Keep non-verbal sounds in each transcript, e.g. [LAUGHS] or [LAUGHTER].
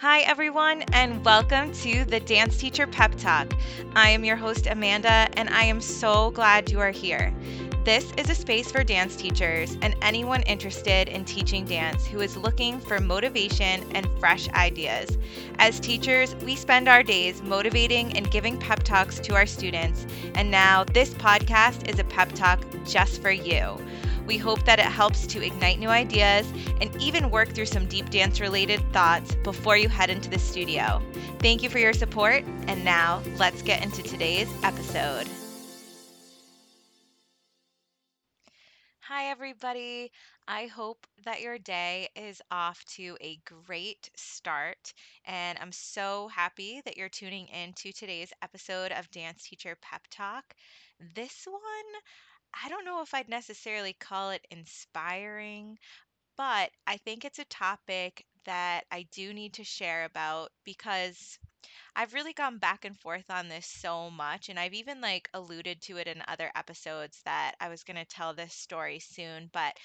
Hi, everyone, and welcome to the Dance Teacher Pep Talk. I am your host, Amanda, and I am so glad you are here. This is a space for dance teachers and anyone interested in teaching dance who is looking for motivation and fresh ideas. As teachers, we spend our days motivating and giving pep talks to our students, and now this podcast is a pep talk just for you. We hope that it helps to ignite new ideas and even work through some deep dance related thoughts before you head into the studio. Thank you for your support, and now let's get into today's episode. Hi, everybody. I hope that your day is off to a great start. And I'm so happy that you're tuning in to today's episode of Dance Teacher Pep Talk. This one I don't know if I'd necessarily call it inspiring, but I think it's a topic that I do need to share about because I've really gone back and forth on this so much and I've even like alluded to it in other episodes that I was going to tell this story soon, but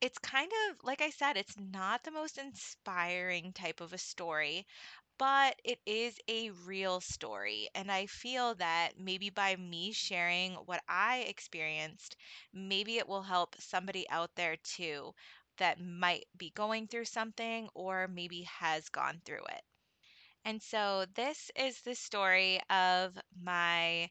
it's kind of like I said, it's not the most inspiring type of a story, but it is a real story. And I feel that maybe by me sharing what I experienced, maybe it will help somebody out there too that might be going through something or maybe has gone through it. And so this is the story of my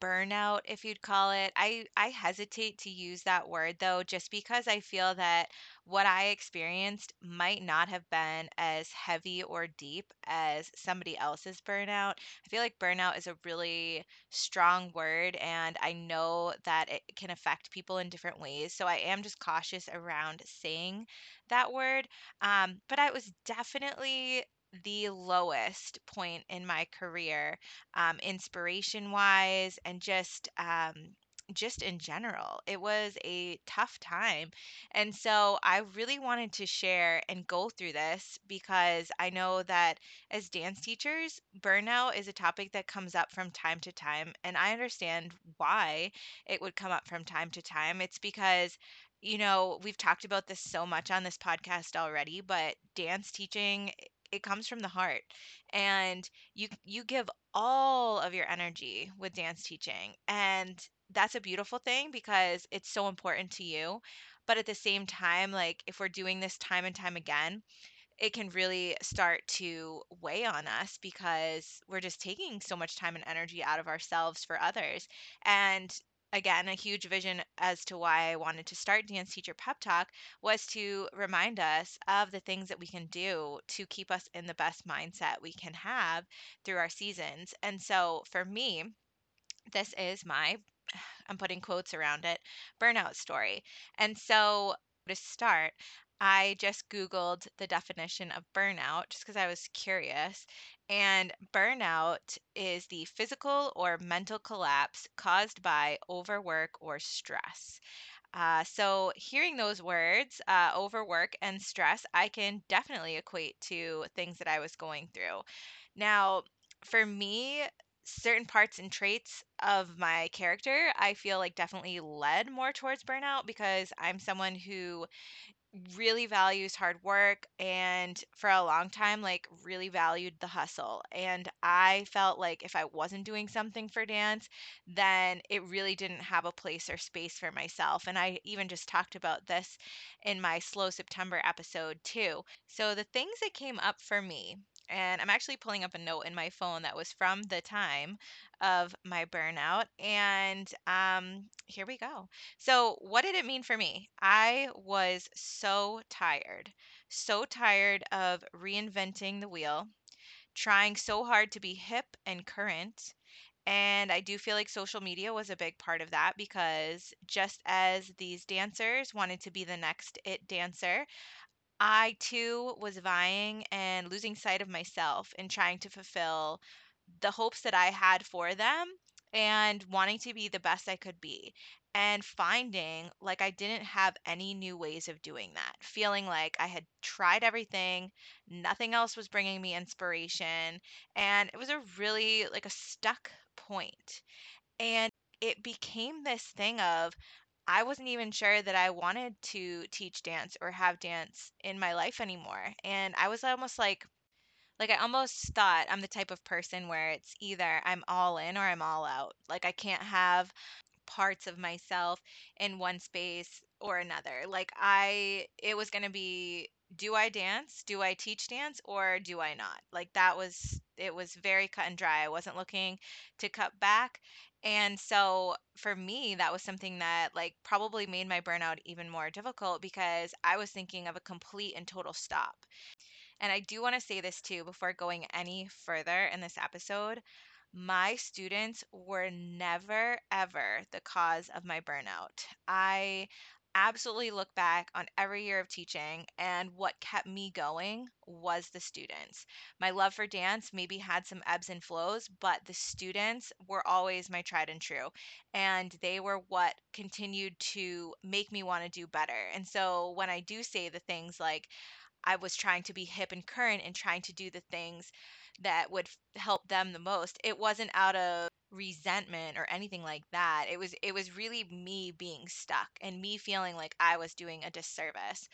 burnout, if you'd call it. I I hesitate to use that word though, just because I feel that what I experienced might not have been as heavy or deep as somebody else's burnout. I feel like burnout is a really strong word, and I know that it can affect people in different ways. So I am just cautious around saying that word. Um, but I was definitely the lowest point in my career um, inspiration wise and just um, just in general. It was a tough time and so i really wanted to share and go through this because i know that as dance teachers burnout is a topic that comes up from time to time and i understand why it would come up from time to time. It's because you know we've talked about this so much on this podcast already but dance teaching it comes from the heart and you you give all of your energy with dance teaching and that's a beautiful thing because it's so important to you but at the same time like if we're doing this time and time again it can really start to weigh on us because we're just taking so much time and energy out of ourselves for others. And again, a huge vision as to why I wanted to start Dance Teacher Pep Talk was to remind us of the things that we can do to keep us in the best mindset we can have through our seasons. And so for me, this is my [SIGHS] I'm putting quotes around it burnout story. And so to start, I just Googled the definition of burnout just because I was curious. And burnout is the physical or mental collapse caused by overwork or stress. Uh, so, hearing those words, uh, overwork and stress, I can definitely equate to things that I was going through. Now, for me, certain parts and traits of my character, I feel like definitely led more towards burnout because I'm someone who really values hard work and for a long time like really valued the hustle and i felt like if i wasn't doing something for dance then it really didn't have a place or space for myself and i even just talked about this in my slow september episode too. So the things that came up for me and i'm actually pulling up a note in my phone that was from the time of my burnout and um here we go so, what did it mean for me? I was so tired, so tired of reinventing the wheel, trying so hard to be hip and current. And I do feel like social media was a big part of that because just as these dancers wanted to be the next it dancer, I too was vying and losing sight of myself and trying to fulfill the hopes that I had for them and wanting to be the best I could be. And finding like I didn't have any new ways of doing that. Feeling like I had tried everything, nothing else was bringing me inspiration, and it was a really like a stuck point. And it became this thing of I wasn't even sure that I wanted to teach dance or have dance in my life anymore. And I was almost like Like I almost thought I'm the type of person where it's either I'm all in or I'm all out. Like I can't have parts of myself in one space or another. Like I it was going to be do I dance? Do I teach dance or do I not? Like that was it was very cut and dry. I wasn't looking to cut back. And so for me that was something that like probably made my burnout even more difficult because I was thinking of a complete and total stop. And I do want to say this too before going any further in this episode. My students were never, ever the cause of my burnout. I absolutely look back on every year of teaching, and what kept me going was the students. My love for dance maybe had some ebbs and flows, but the students were always my tried and true. And they were what continued to make me want to do better. And so when I do say the things like, I was trying to be hip and current and trying to do the things that would help them the most. It wasn't out of resentment or anything like that. It was it was really me being stuck and me feeling like I was doing a disservice.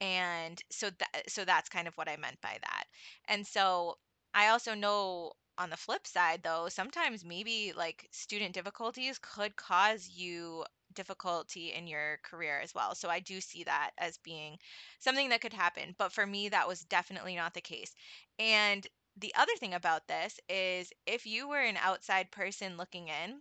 And so that so that's kind of what I meant by that. And so I also know on the flip side though, sometimes maybe like student difficulties could cause you difficulty in your career as well. So I do see that as being something that could happen. But for me, that was definitely not the case. And the other thing about this is if you were an outside person looking in,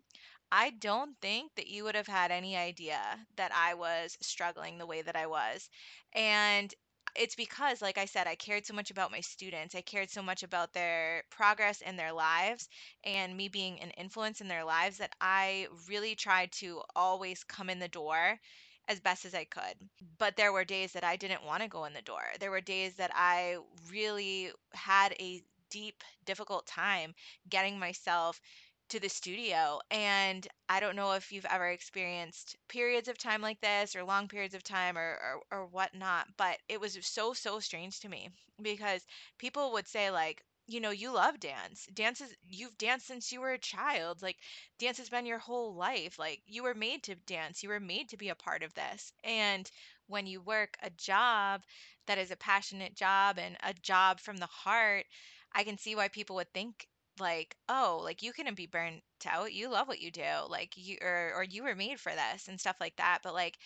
I don't think that you would have had any idea that I was struggling the way that I was. And it's because, like I said, I cared so much about my students. I cared so much about their progress in their lives and me being an influence in their lives that I really tried to always come in the door as best as I could. But there were days that I didn't want to go in the door. There were days that I really had a deep, difficult time getting myself to the studio. And I don't know if you've ever experienced periods of time like this or long periods of time or, or, or whatnot, but it was so, so strange to me because people would say, like, you know, you love dance. Dance is, you've danced since you were a child. Like, dance has been your whole life. Like, you were made to dance. You were made to be a part of this. And when you work a job that is a passionate job and a job from the heart, I can see why people would think like, "Oh, like you couldn't be burnt out. You love what you do. Like you or or you were made for this and stuff like that." But like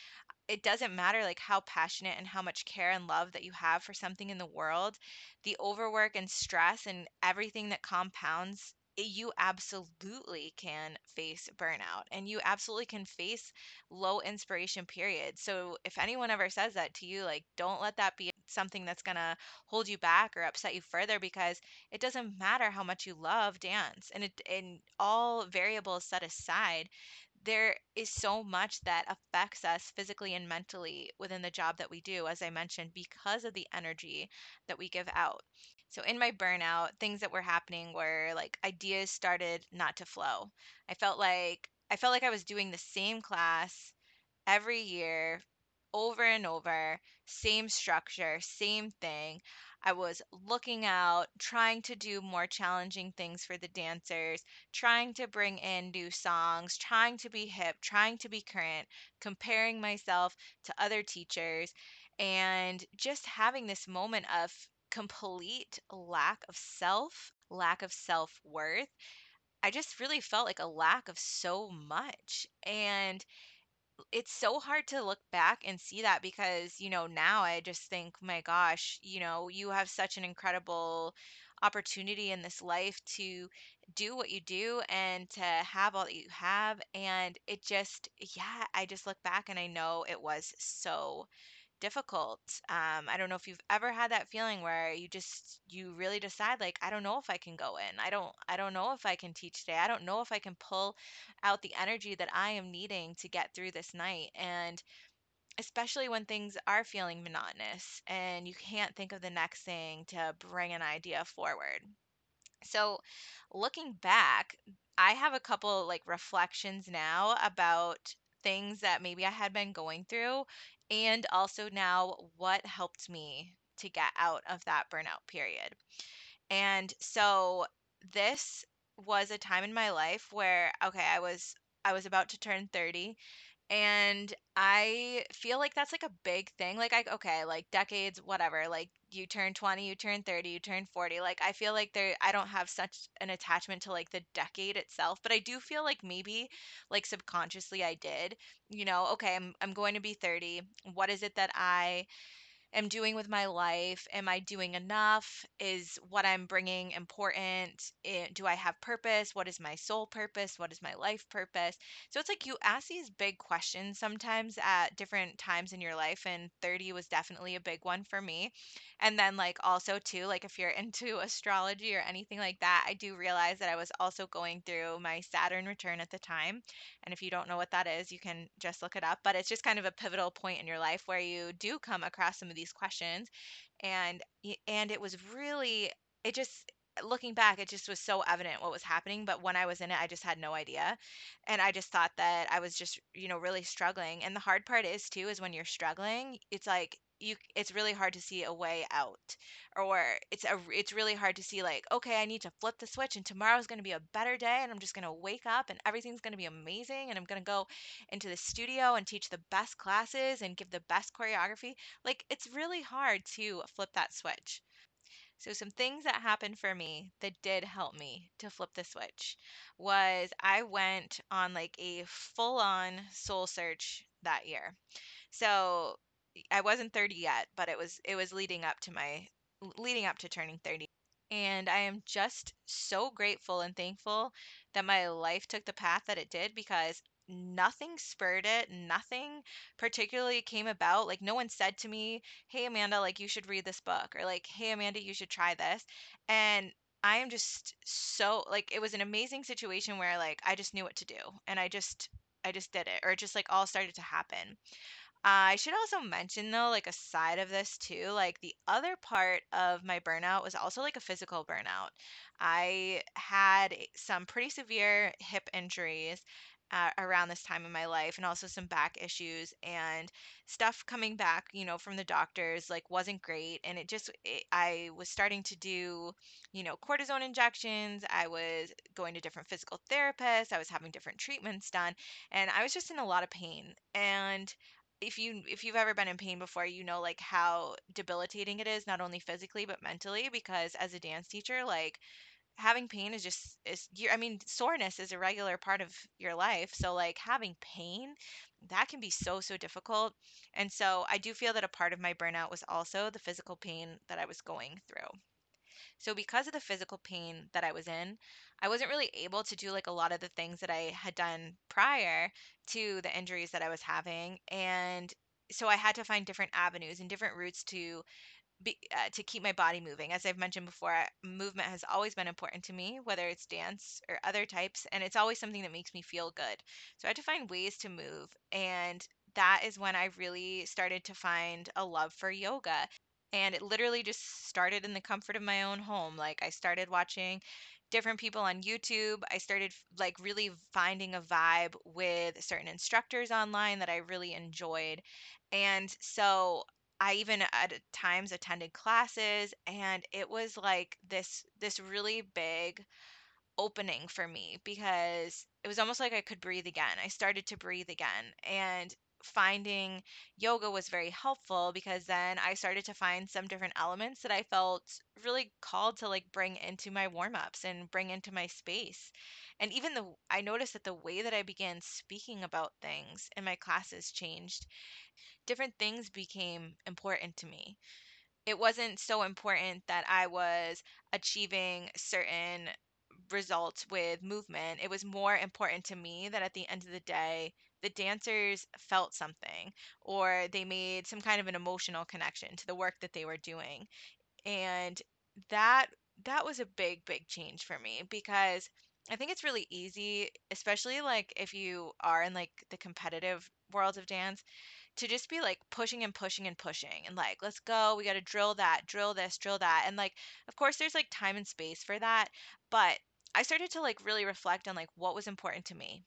it doesn't matter like how passionate and how much care and love that you have for something in the world, the overwork and stress and everything that compounds eh, you absolutely can face burnout and you absolutely can face low inspiration periods. So if anyone ever says that to you, like don't let that be something that's going to hold you back or upset you further because it doesn't matter how much you love dance and it and all variables set aside there is so much that affects us physically and mentally within the job that we do, as I mentioned, because of the energy that we give out. So, in my burnout, things that were happening were like ideas started not to flow. I felt like I felt like I was doing the same class every year over and over, same structure, same thing. I was looking out, trying to do more challenging things for the dancers, trying to bring in new songs, trying to be hip, trying to be current, comparing myself to other teachers, and just having this moment of complete lack of self, lack of self worth. I just really felt like a lack of so much. And it's so hard to look back and see that because, you know, now I just think, my gosh, you know, you have such an incredible opportunity in this life to do what you do and to have all that you have. And it just, yeah, I just look back and I know it was so difficult. Um, I don't know if you've ever had that feeling where you just you really decide like I don't know if I can go in. I don't I don't know if I can teach today. I don't know if I can pull out the energy that I am needing to get through this night. And especially when things are feeling monotonous and you can't think of the next thing to bring an idea forward. So, looking back, I have a couple like reflections now about things that maybe I had been going through, and also now what helped me to get out of that burnout period. And so, this was a time in my life where, okay, I was I was about to turn 30 and I feel like that's like a big thing. Like I okay, like decades, whatever. Like you turn 20, you turn 30, you turn 40. Like I feel like there I don't have such an attachment to like the decade itself, but I do feel like maybe like subconsciously I did. You know, okay, I'm I'm going to be 30. What is it that I am doing with my life? Am I doing enough? Is what I'm bringing important? Eh, Do I have purpose? What is my soul purpose? What is my life purpose? So it's like you ask these big questions sometimes at different times in your life, and 30 was definitely a big one for me. And then, like, also, too, like if you're [LAUGHS] into astrology or anything like that, I do realize that I was also going through my Saturn return at the time. And if you don't know what that is, you can just look it up. But it's just kind of a pivotal point in your life where you do come across some of these questions. And and it was really it just looking back, it just was so evident what was happening. But when I was in it, I just had no idea. And I just thought that I was just, you know, really struggling. And the hard part is too, is when you're struggling, it's like you it's really hard to see a way out or it's a it's really hard to see like okay i need to flip the switch and tomorrow's going to be a better day and i'm just going to wake up and everything's going to be amazing and i'm going to go into the studio and teach the best classes and give the best choreography. Like it's really hard to flip that switch. So some things that happened for me that did help me to flip the switch was i went on like a full on soul search that year. So I wasn't 30 yet, but it was it was leading up to my leading up to turning 30. And I am just so grateful and thankful that my life took the path that it did because nothing spurred it, nothing particularly came about. Like no one said to me, "Hey Amanda, like you should read this book," or like, "Hey Amanda, you should try this." And I am just so like it was an amazing situation where like I just knew what to do and I just I just did it or it just like all started to happen. I should also mention though, like a side of this too, like the other part of my burnout was also like a physical burnout. I had some pretty severe hip injuries uh, around this time in my life and also some back issues and stuff coming back, you know, from the doctors like wasn't great and it just it, I was starting to do, you know, cortisone injections, I was going to different physical therapists, I was having different treatments done and I was just in a lot of pain. And if you if you've ever been in pain before, you know like how debilitating it is, not only physically but mentally, because as a dance teacher, like having pain is just is you I mean, soreness is a regular part of your life. So like having pain, that can be so, so difficult. And so I do feel that a part of my burnout was also the physical pain that I was going through. So because of the physical pain that I was in, I wasn't really able to do like a lot of the things that I had done prior to the injuries that I was having. And so I had to find different avenues and different routes to be, uh, to keep my body moving. As I've mentioned before, movement has always been important to me, whether it's dance or other types, and it's always something that makes me feel good. So I had to find ways to move, and that is when I really started to find a love for yoga. And it literally just started in the comfort of my own home. Like I started watching different people on YouTube. I started like really finding a vibe with certain instructors online that I really enjoyed. And so I even at times attended classes and it was like this this really big opening for me because it was almost like I could breathe again. I started to breathe again and finding yoga was very helpful because then I started to find some different elements that I felt really called to like bring into my warm-ups and bring into my space. And even the I noticed that the way that I began speaking about things in my classes changed. Different things became important to me it wasn't so important that I was achieving certain results with movement. It was more important to me that at the end of the day, the dancers felt something or they made some kind of an emotional connection to the work that they were doing. And that that was a big big change for me because I think it's really easy, especially like if you are in like the competitive world of dance to just be like pushing and pushing and pushing and like let's go we got to drill that drill this drill that and like of course there's like time and space for that but i started to like really reflect on like what was important to me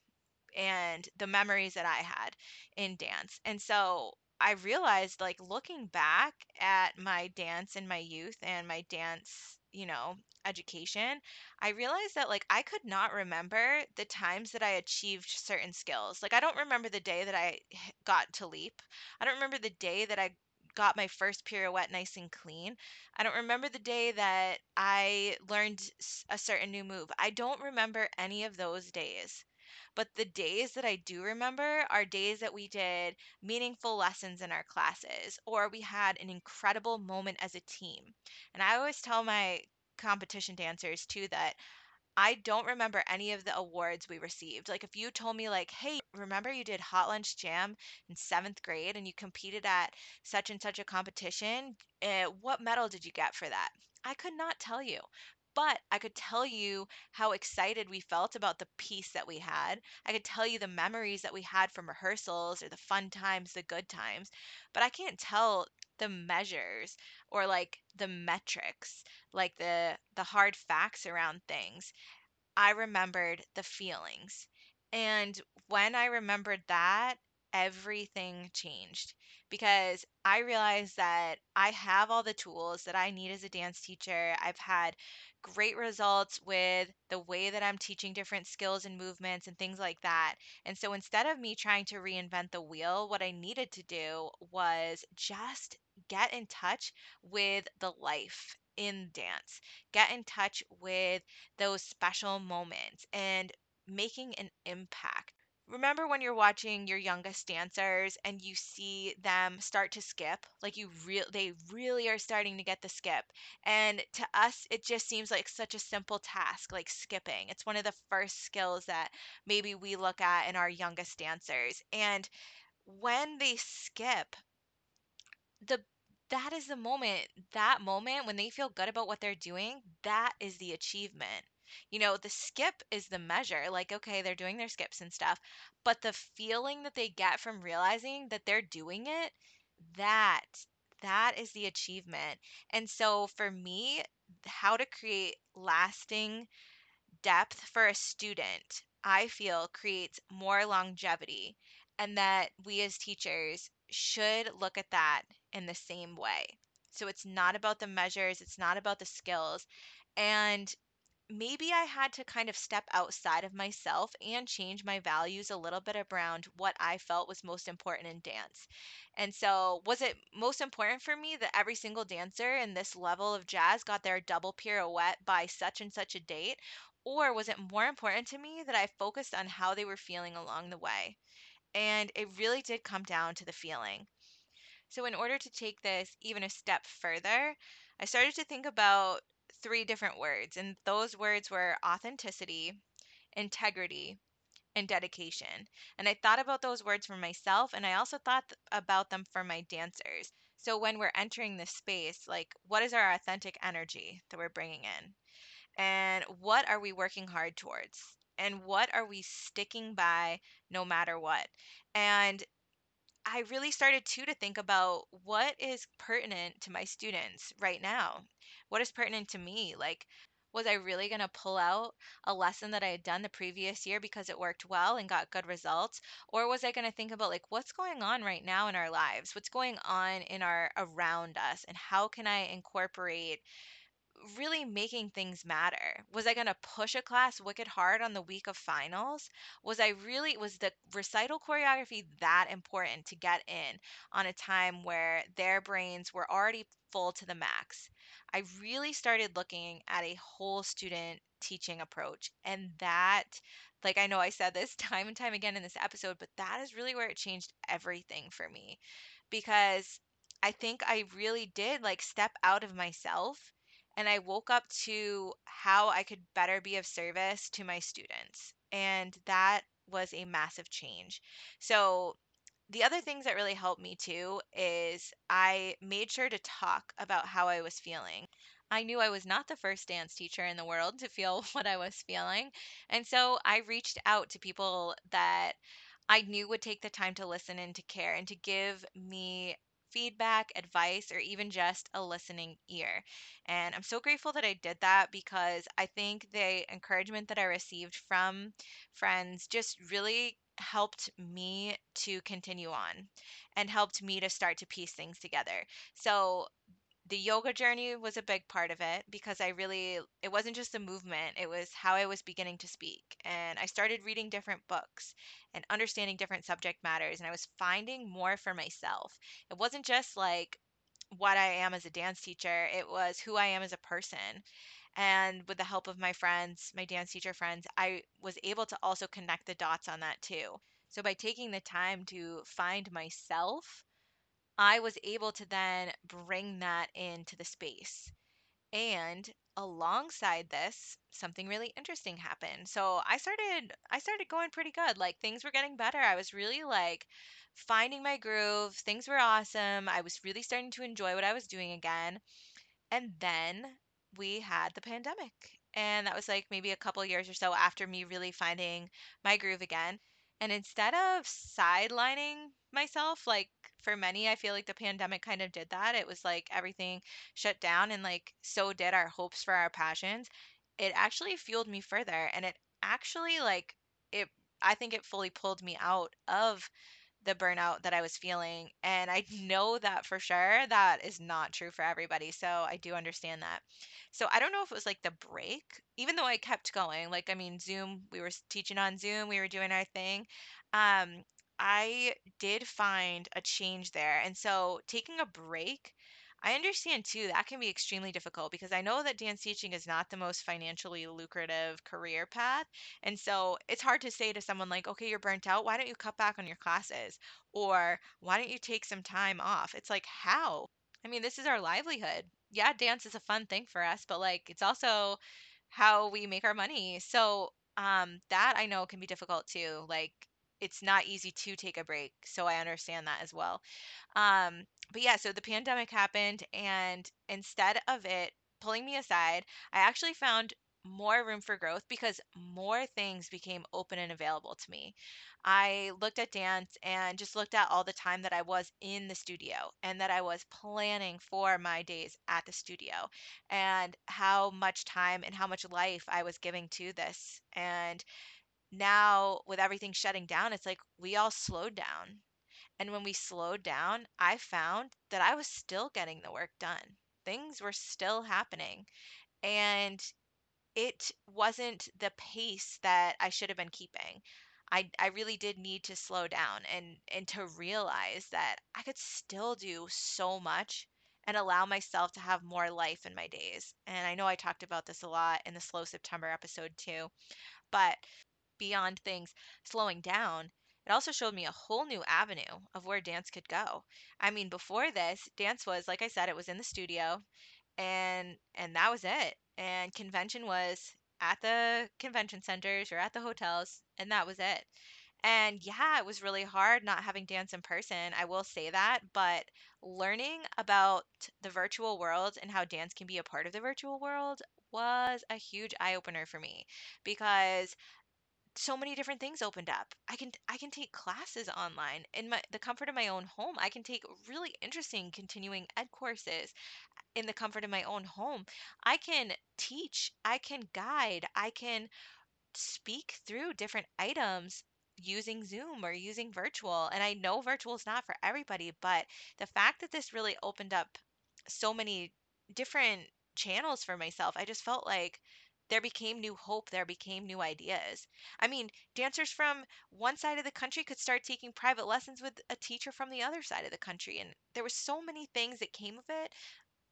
and the memories that I had in dance. And so I realized, like, looking back at my dance in my youth and my dance, you know, education, I realized that, like, I could not remember the times that I achieved certain skills. Like, I don't remember the day that I got to leap. I don't remember the day that I got my first pirouette nice and clean. I don't remember the day that I learned a certain new move. I don't remember any of those days. But the days that I do remember are days that we did meaningful lessons in our classes or we had an incredible moment as a team. And I always tell my competition dancers too that I don't remember any of the awards we received. Like if you told me like, "Hey, remember you did Hot Lunch Jam in 7th grade and you competed at such and such a competition? Uh, what medal did you get for that?" I could not tell you. But I could tell you how excited we felt about the piece that we had. I could tell you the memories that we had from rehearsals or the fun times, the good times. But I can't tell the measures or like the metrics, like the the hard facts around things. I remembered the feelings. And when I remembered that, everything changed because I realized that I have all the tools that I need as a dance teacher. I've had great results with the way that I'm teaching different skills and movements and things like that. And so instead of me trying to reinvent the wheel, what I needed to do was just get in touch with the life in dance, get in touch with those special moments and making an impact. Remember when you're watching your youngest dancers and you see them start to skip? Like you real they really are starting to get the skip. And to us it just seems like such a simple task like skipping. It's one of the first skills that maybe we look at in our youngest dancers. And when they skip, the that is the moment that moment when they feel good about what they're doing that is the achievement you know the skip is the measure like okay they're doing their skips and stuff but the feeling that they get from realizing that they're doing it that that is the achievement and so for me how to create lasting depth for a student, I feel creates more longevity, and that we as teachers should look at that in the same way. So it's not about the measures, it's not about the skills. And maybe I had to kind of step outside of myself and change my values a little bit around what I felt was most important in dance. And so, was it most important for me that every single dancer in this level of jazz got their double pirouette by such and such a date? Or was it more important to me that I focused on how they were feeling along the way? And it really did come down to the feeling. So, in order to take this even a step further, I started to think about three different words, and those words were authenticity, integrity, and dedication. And I thought about those words for myself, and I also thought th- about them for my dancers. So, when we're entering this space, like what is our authentic energy that we're bringing in? And what are we working hard towards? And what are we sticking by no matter what? And I really started too to think about what is pertinent to my students right now. What is pertinent to me? Like, was I really going to pull out a lesson that I had done the previous year because it worked well and got good results? Or was I going to think about like what's going on right now in our lives? What's going on in our around us and how can I incorporate really making things matter. Was I going to push a class wicked hard on the week of finals? Was I really, was the recital choreography that important to get in on a time where their brains were already full to the max? I really started looking at a whole student teaching approach. And that, like I know I said this [LAUGHS] time and time again in this episode, but that is really where it changed everything for me because I think I really did like step out of myself and I woke up to how I could better be of service to my students. And that was a massive change. So, the other things that really helped me too is I made sure to talk about how I was feeling. I knew I was not the first dance teacher in the world to feel [LAUGHS] what I was feeling. And so I reached out to people that I knew would take the time to listen and to care and to give me feedback, advice, or even just a listening ear. And I'm so grateful that I did that because I think the encouragement that I received from friends just really helped me to continue on and helped me to start to piece things together. So the yoga journey was a big part of it because I really, it wasn't just the movement, it was how I was beginning to speak. And I started reading different books and understanding different subject matters, and I was finding more for myself. It wasn't just like what I am as a dance teacher, it was who I am as a person. And with the help of my friends, my dance teacher friends, I was able to also connect the dots on that too. So by taking the time to find myself, I was able to then bring that into the space. And alongside this, something really interesting happened. So I started I started going pretty good. Like things were getting better. I was really like finding my groove. Things were awesome. I was really starting to enjoy what I was doing again. And then we had the pandemic. And that was like maybe a couple years or so after me really finding my groove again. And instead of sidelining myself, like for many, I feel like the pandemic kind of did that. It was like everything shut down, and like so did our hopes for our passions. It actually fueled me further. And it actually, like, it, I think it fully pulled me out of the burnout that I was feeling. And I know that for sure that is not true for everybody. So I do understand that. So I don't know if it was like the break, even though I kept going. Like, I mean, Zoom, we were teaching on Zoom, we were doing our thing. Um, I did find a change there. And so taking a break, I understand too, that can be extremely difficult because I know that dance teaching is not the most financially lucrative career path. And so it's hard to say to someone like, okay, you're burnt out. Why don't you cut back on your classes? Or why don't you take some time off? It's like, how? I mean, this is our livelihood. Yeah, dance is a fun thing for us, but like it's also how we make our money. So, um, that I know can be difficult too. Like it's not easy to take a break. So I understand that as well. Um, but yeah, so the pandemic happened, and instead of it pulling me aside, I actually found more room for growth because more things became open and available to me. I looked at dance and just looked at all the time that I was in the studio and that I was planning for my days at the studio and how much time and how much life I was giving to this. And now, with everything shutting down, it's like we all slowed down and when we slowed down, I found that I was still getting the work done. Things were still happening. And it wasn't the pace that I should have been keeping. I, I really did need to slow down and, and to realize that I could still do so much and allow myself to have more life in my days. And I know I talked about this a lot in the Slow September episode too, but beyond things slowing down, it also showed me a whole new avenue of where dance could go. I mean, before this, dance was, like I said, it was in the studio and and that was it. And convention was at the convention centers or at the hotels, and that was it. And yeah, it was really hard not having dance in person. I will say that, but learning about the virtual world and how dance can be a part of the virtual world was a huge eye opener for me because so many different things opened up. I can I can take classes online in my the comfort of my own home. I can take really interesting continuing ed courses uh, in the comfort of my own home. I can teach, I can guide, I can speak through different items using Zoom or using virtual. And I know virtual is not for everybody, but the fact that this really opened up so many different channels for myself, I just felt like there became new hope, there became new ideas. I mean, dancers from one side of the country could start taking private lessons with a teacher from the other side of the country. And there were so many things that came of it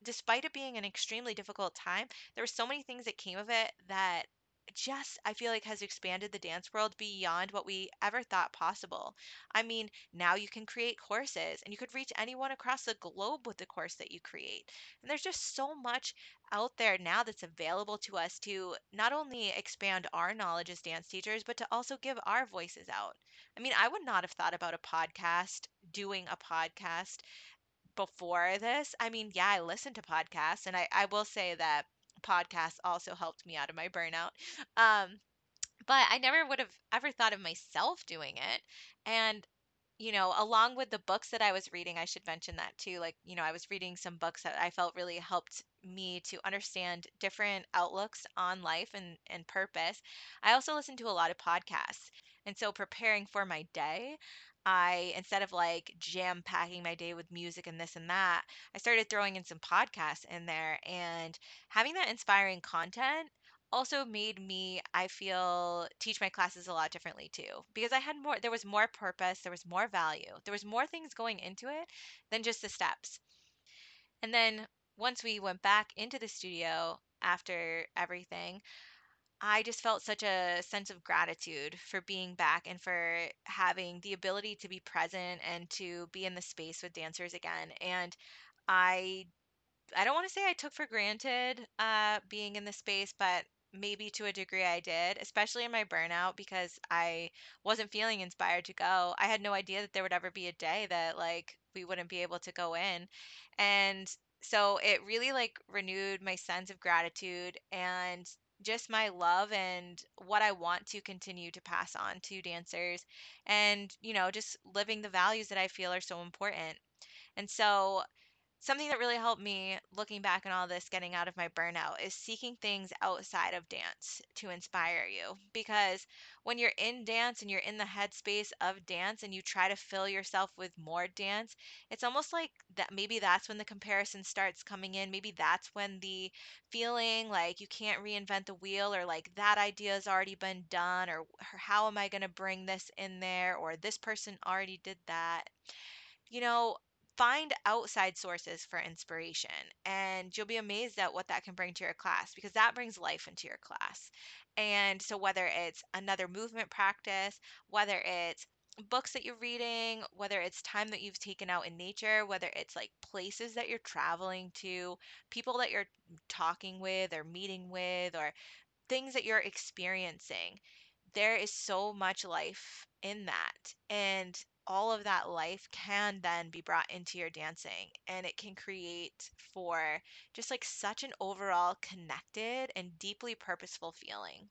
despite it being an extremely difficult time, there were so many things that came of it that just I feel like has expanded the dance world beyond what we ever thought possible. I mean, now you can create courses and you could reach anyone across the globe with the course that you create. And there's just so much out there now that's available to us to not only expand our knowledge as dance teachers, but to also give our voices out. I mean, I would not have thought about a podcast, doing a podcast before this, I mean, yeah, I listen to podcasts, and I, I will say that podcasts also helped me out of my burnout. Um, but I never would have ever thought of myself doing it. And, you know, along with the books that I was reading, I should mention that too. Like, you know, I was reading some books that I felt really helped me to understand different outlooks on life and, and purpose. I also listened to a lot of podcasts. And so preparing for my day, I, instead of like jam packing my day with music and this and that, I started throwing in some podcasts in there and having that inspiring content also made me i feel teach my classes a lot differently too because i had more there was more purpose there was more value there was more things going into it than just the steps. And then once we went back into the studio after everything, I just felt such a sense of gratitude for being back and for having the ability to be present and to be in the space with dancers again. And I I don't want to say I took for granted uh, being in the space, but maybe to a degree I did, especially in my burnout because I wasn't feeling inspired to go. I had no idea that there would ever be a day that like we wouldn't be able to go in. And so it really like renewed my sense of gratitude and just my love and what I want to continue to pass on to dancers and you know just living the values that I feel are so important. And so Something that really helped me looking back on all this, getting out of my burnout, is seeking things outside of dance to inspire you. Because when you're in dance and you're in the headspace of dance and you try to fill yourself with more dance, it's almost like that maybe that's when the comparison starts coming in. Maybe that's when the feeling like you can't reinvent the wheel or like that idea has already been done or how am I going to bring this in there or this person already did that you know, find outside sources for inspiration and you'll be amazed at what that can bring to your class because that brings life into your class. And so whether it's another movement practice, whether it's books that you're reading, whether it's time that you've taken out in nature, whether it's like places that you're traveling to, people that you're talking with or meeting with or things that you're experiencing there is so much life in that. And all of that life can then be brought into your dancing and it can create for just like such an overall connected and deeply purposeful feeling.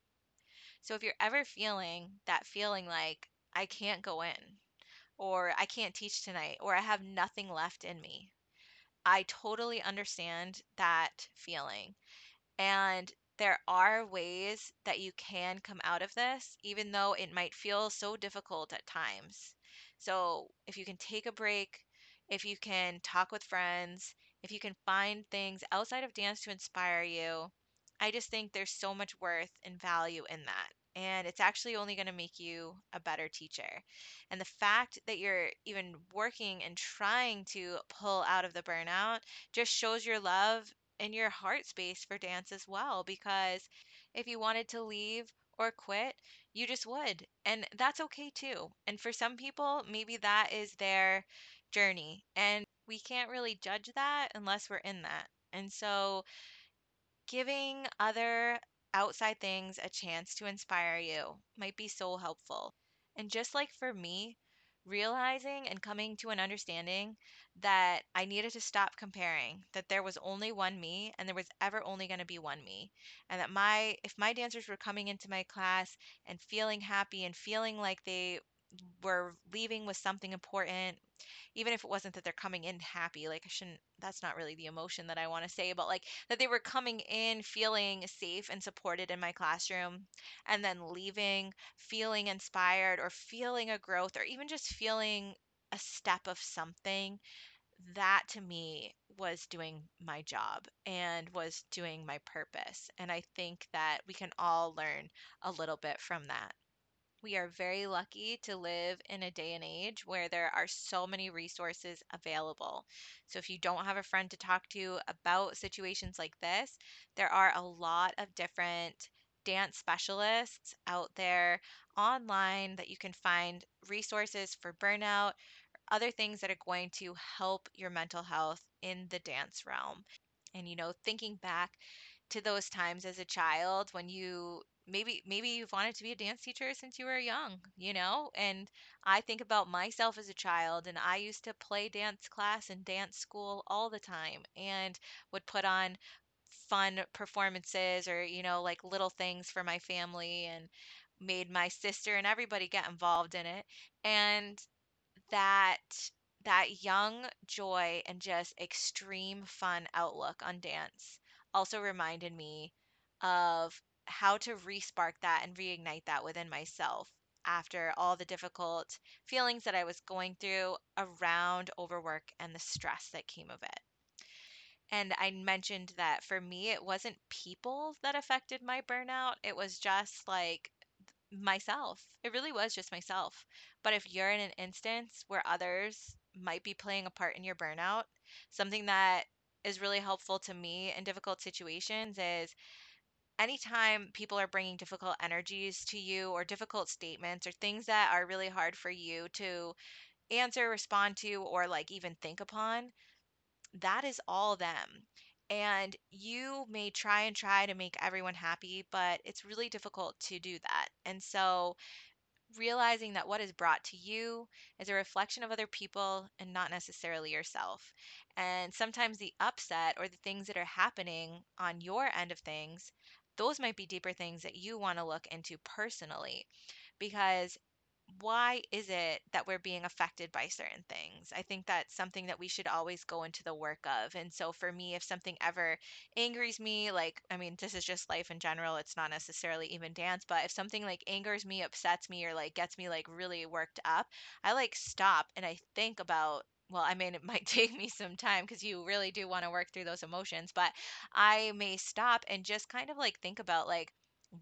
So if you're ever feeling that feeling like I can't go in or I can't teach tonight or I have nothing left in me, I totally understand that feeling. And there are ways that you can come out of this, even though it might feel so difficult at times. So, if you can take a break, if you can talk with friends, if you can find things outside of dance to inspire you, I just think there's so much worth and value in that. And it's actually only going to make you a better teacher. And the fact that you're even working and trying to pull out of the burnout just shows your love and your heart space for dance as well because if you wanted to leave or quit, you just would. And that's okay too. And for some people, maybe that is their journey. And we can't really judge that unless we're in that. And so giving other outside things a chance to inspire you might be so helpful. And just like for me, realizing and coming to an understanding that I needed to stop comparing, that there was only one me and there was ever only going to be one me. And that my if my dancers were coming into my class and feeling happy and feeling like they were leaving with something important even if it wasn't that they're coming in happy like i shouldn't that's not really the emotion that i want to say but like that they were coming in feeling safe and supported in my classroom and then leaving feeling inspired or feeling a growth or even just feeling a step of something that to me was doing my job and was doing my purpose and i think that we can all learn a little bit from that we are very lucky to live in a day and age where there are so many resources available. So, if you don't have a friend to talk to about situations like this, there are a lot of different dance specialists out there online that you can find resources for burnout, other things that are going to help your mental health in the dance realm. And, you know, thinking back to those times as a child when you maybe maybe you've wanted to be a dance teacher since you were young, you know? And I think about myself as a child and I used to play dance class and dance school all the time and would put on fun performances or you know like little things for my family and made my sister and everybody get involved in it and that that young joy and just extreme fun outlook on dance also reminded me of how to re-spark that and reignite that within myself after all the difficult feelings that I was going through around overwork and the stress that came of it. And I mentioned that for me, it wasn't people that affected my burnout. It was just like myself. It really was just myself. But if you're in an instance where others might be playing a part in your burnout, something that is really helpful to me in difficult situations is anytime people are bringing difficult energies to you or difficult statements or things that are really hard for you to answer, respond to, or like even think upon, that is all them. And you may try and try to make everyone happy, but it's really difficult to do that. And so realizing that what is brought to you is a reflection of other people and not necessarily yourself. And sometimes the upset or the things that are happening on your end of things, those might be deeper things that you want to look into personally because why is it that we're being affected by certain things? I think that's something that we should always go into the work of. And so for me, if something ever angers me, like, I mean, this is just life in general, it's not necessarily even dance, but if something like angers me, upsets me, or like gets me like really worked up, I like stop and I think about well, I mean, it [LAUGHS] might take me some time because you really do want to work through those emotions, but I may stop and just kind of like think about like,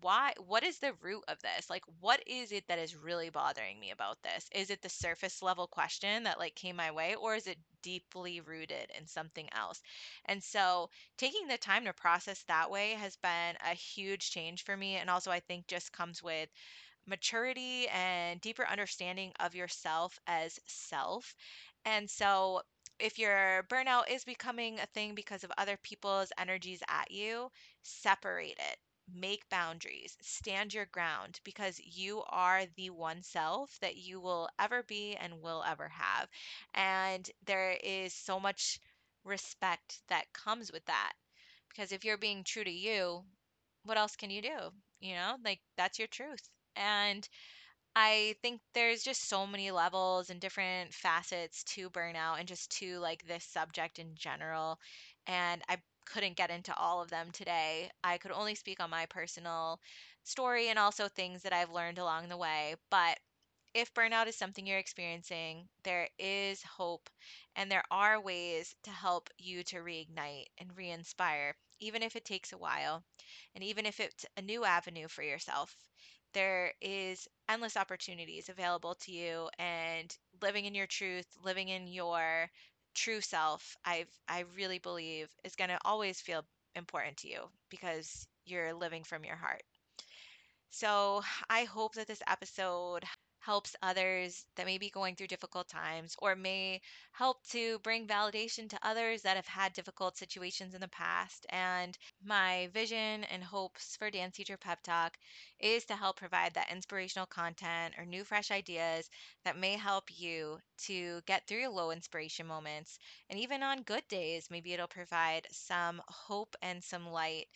why what is the root of this like what is it that is really bothering me about this is it the surface level question that like came my way or is it deeply rooted in something else and so taking the time to process that way has been a huge change for me and also i think just comes with maturity and deeper understanding of yourself as self. And so, if your burnout is becoming a thing because of other people's energies at you, separate it. Make boundaries, stand your ground because you are the one self that you will ever be and will ever have. And there is so much respect that comes with that because if you're being true to you, what else can you do? You know, like that's your truth. And I think there's just so many levels and different facets to burnout and just to like this subject in general. And I couldn't get into all of them today. I could only speak on my personal story and also things that I've learned along the way. But if burnout is something you're experiencing, there is hope and there are ways to help you to reignite and re inspire, even if it takes a while, and even if it's a new avenue for yourself. There is endless opportunities available to you, and living in your truth, living in your true self, I've I really believe is going to always feel important to you because you're living from your heart. So I hope that this episode helps others that may be going through difficult times or may help to bring validation to others that have had difficult situations in the past. And my vision and hopes for Dance Teacher Pep Talk is to help provide that inspirational content or new, fresh ideas that may help you to get through your low inspiration moments. And even on good days, maybe it'll provide some hope and some light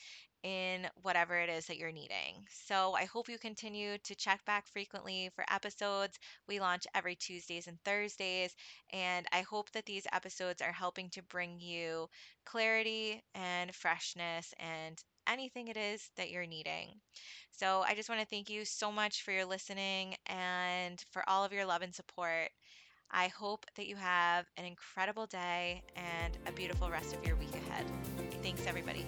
in whatever it is that you're needing. So I hope you continue to check back frequently for episodes. We launch every Tuesdays and Thursdays, and I hope that these episodes are helping to bring you clarity and freshness and anything it is that you're needing. So I just want to thank you so much for your listening and for all of your love and support. I hope that you have an incredible day and a beautiful rest of your week ahead. Thanks, everybody.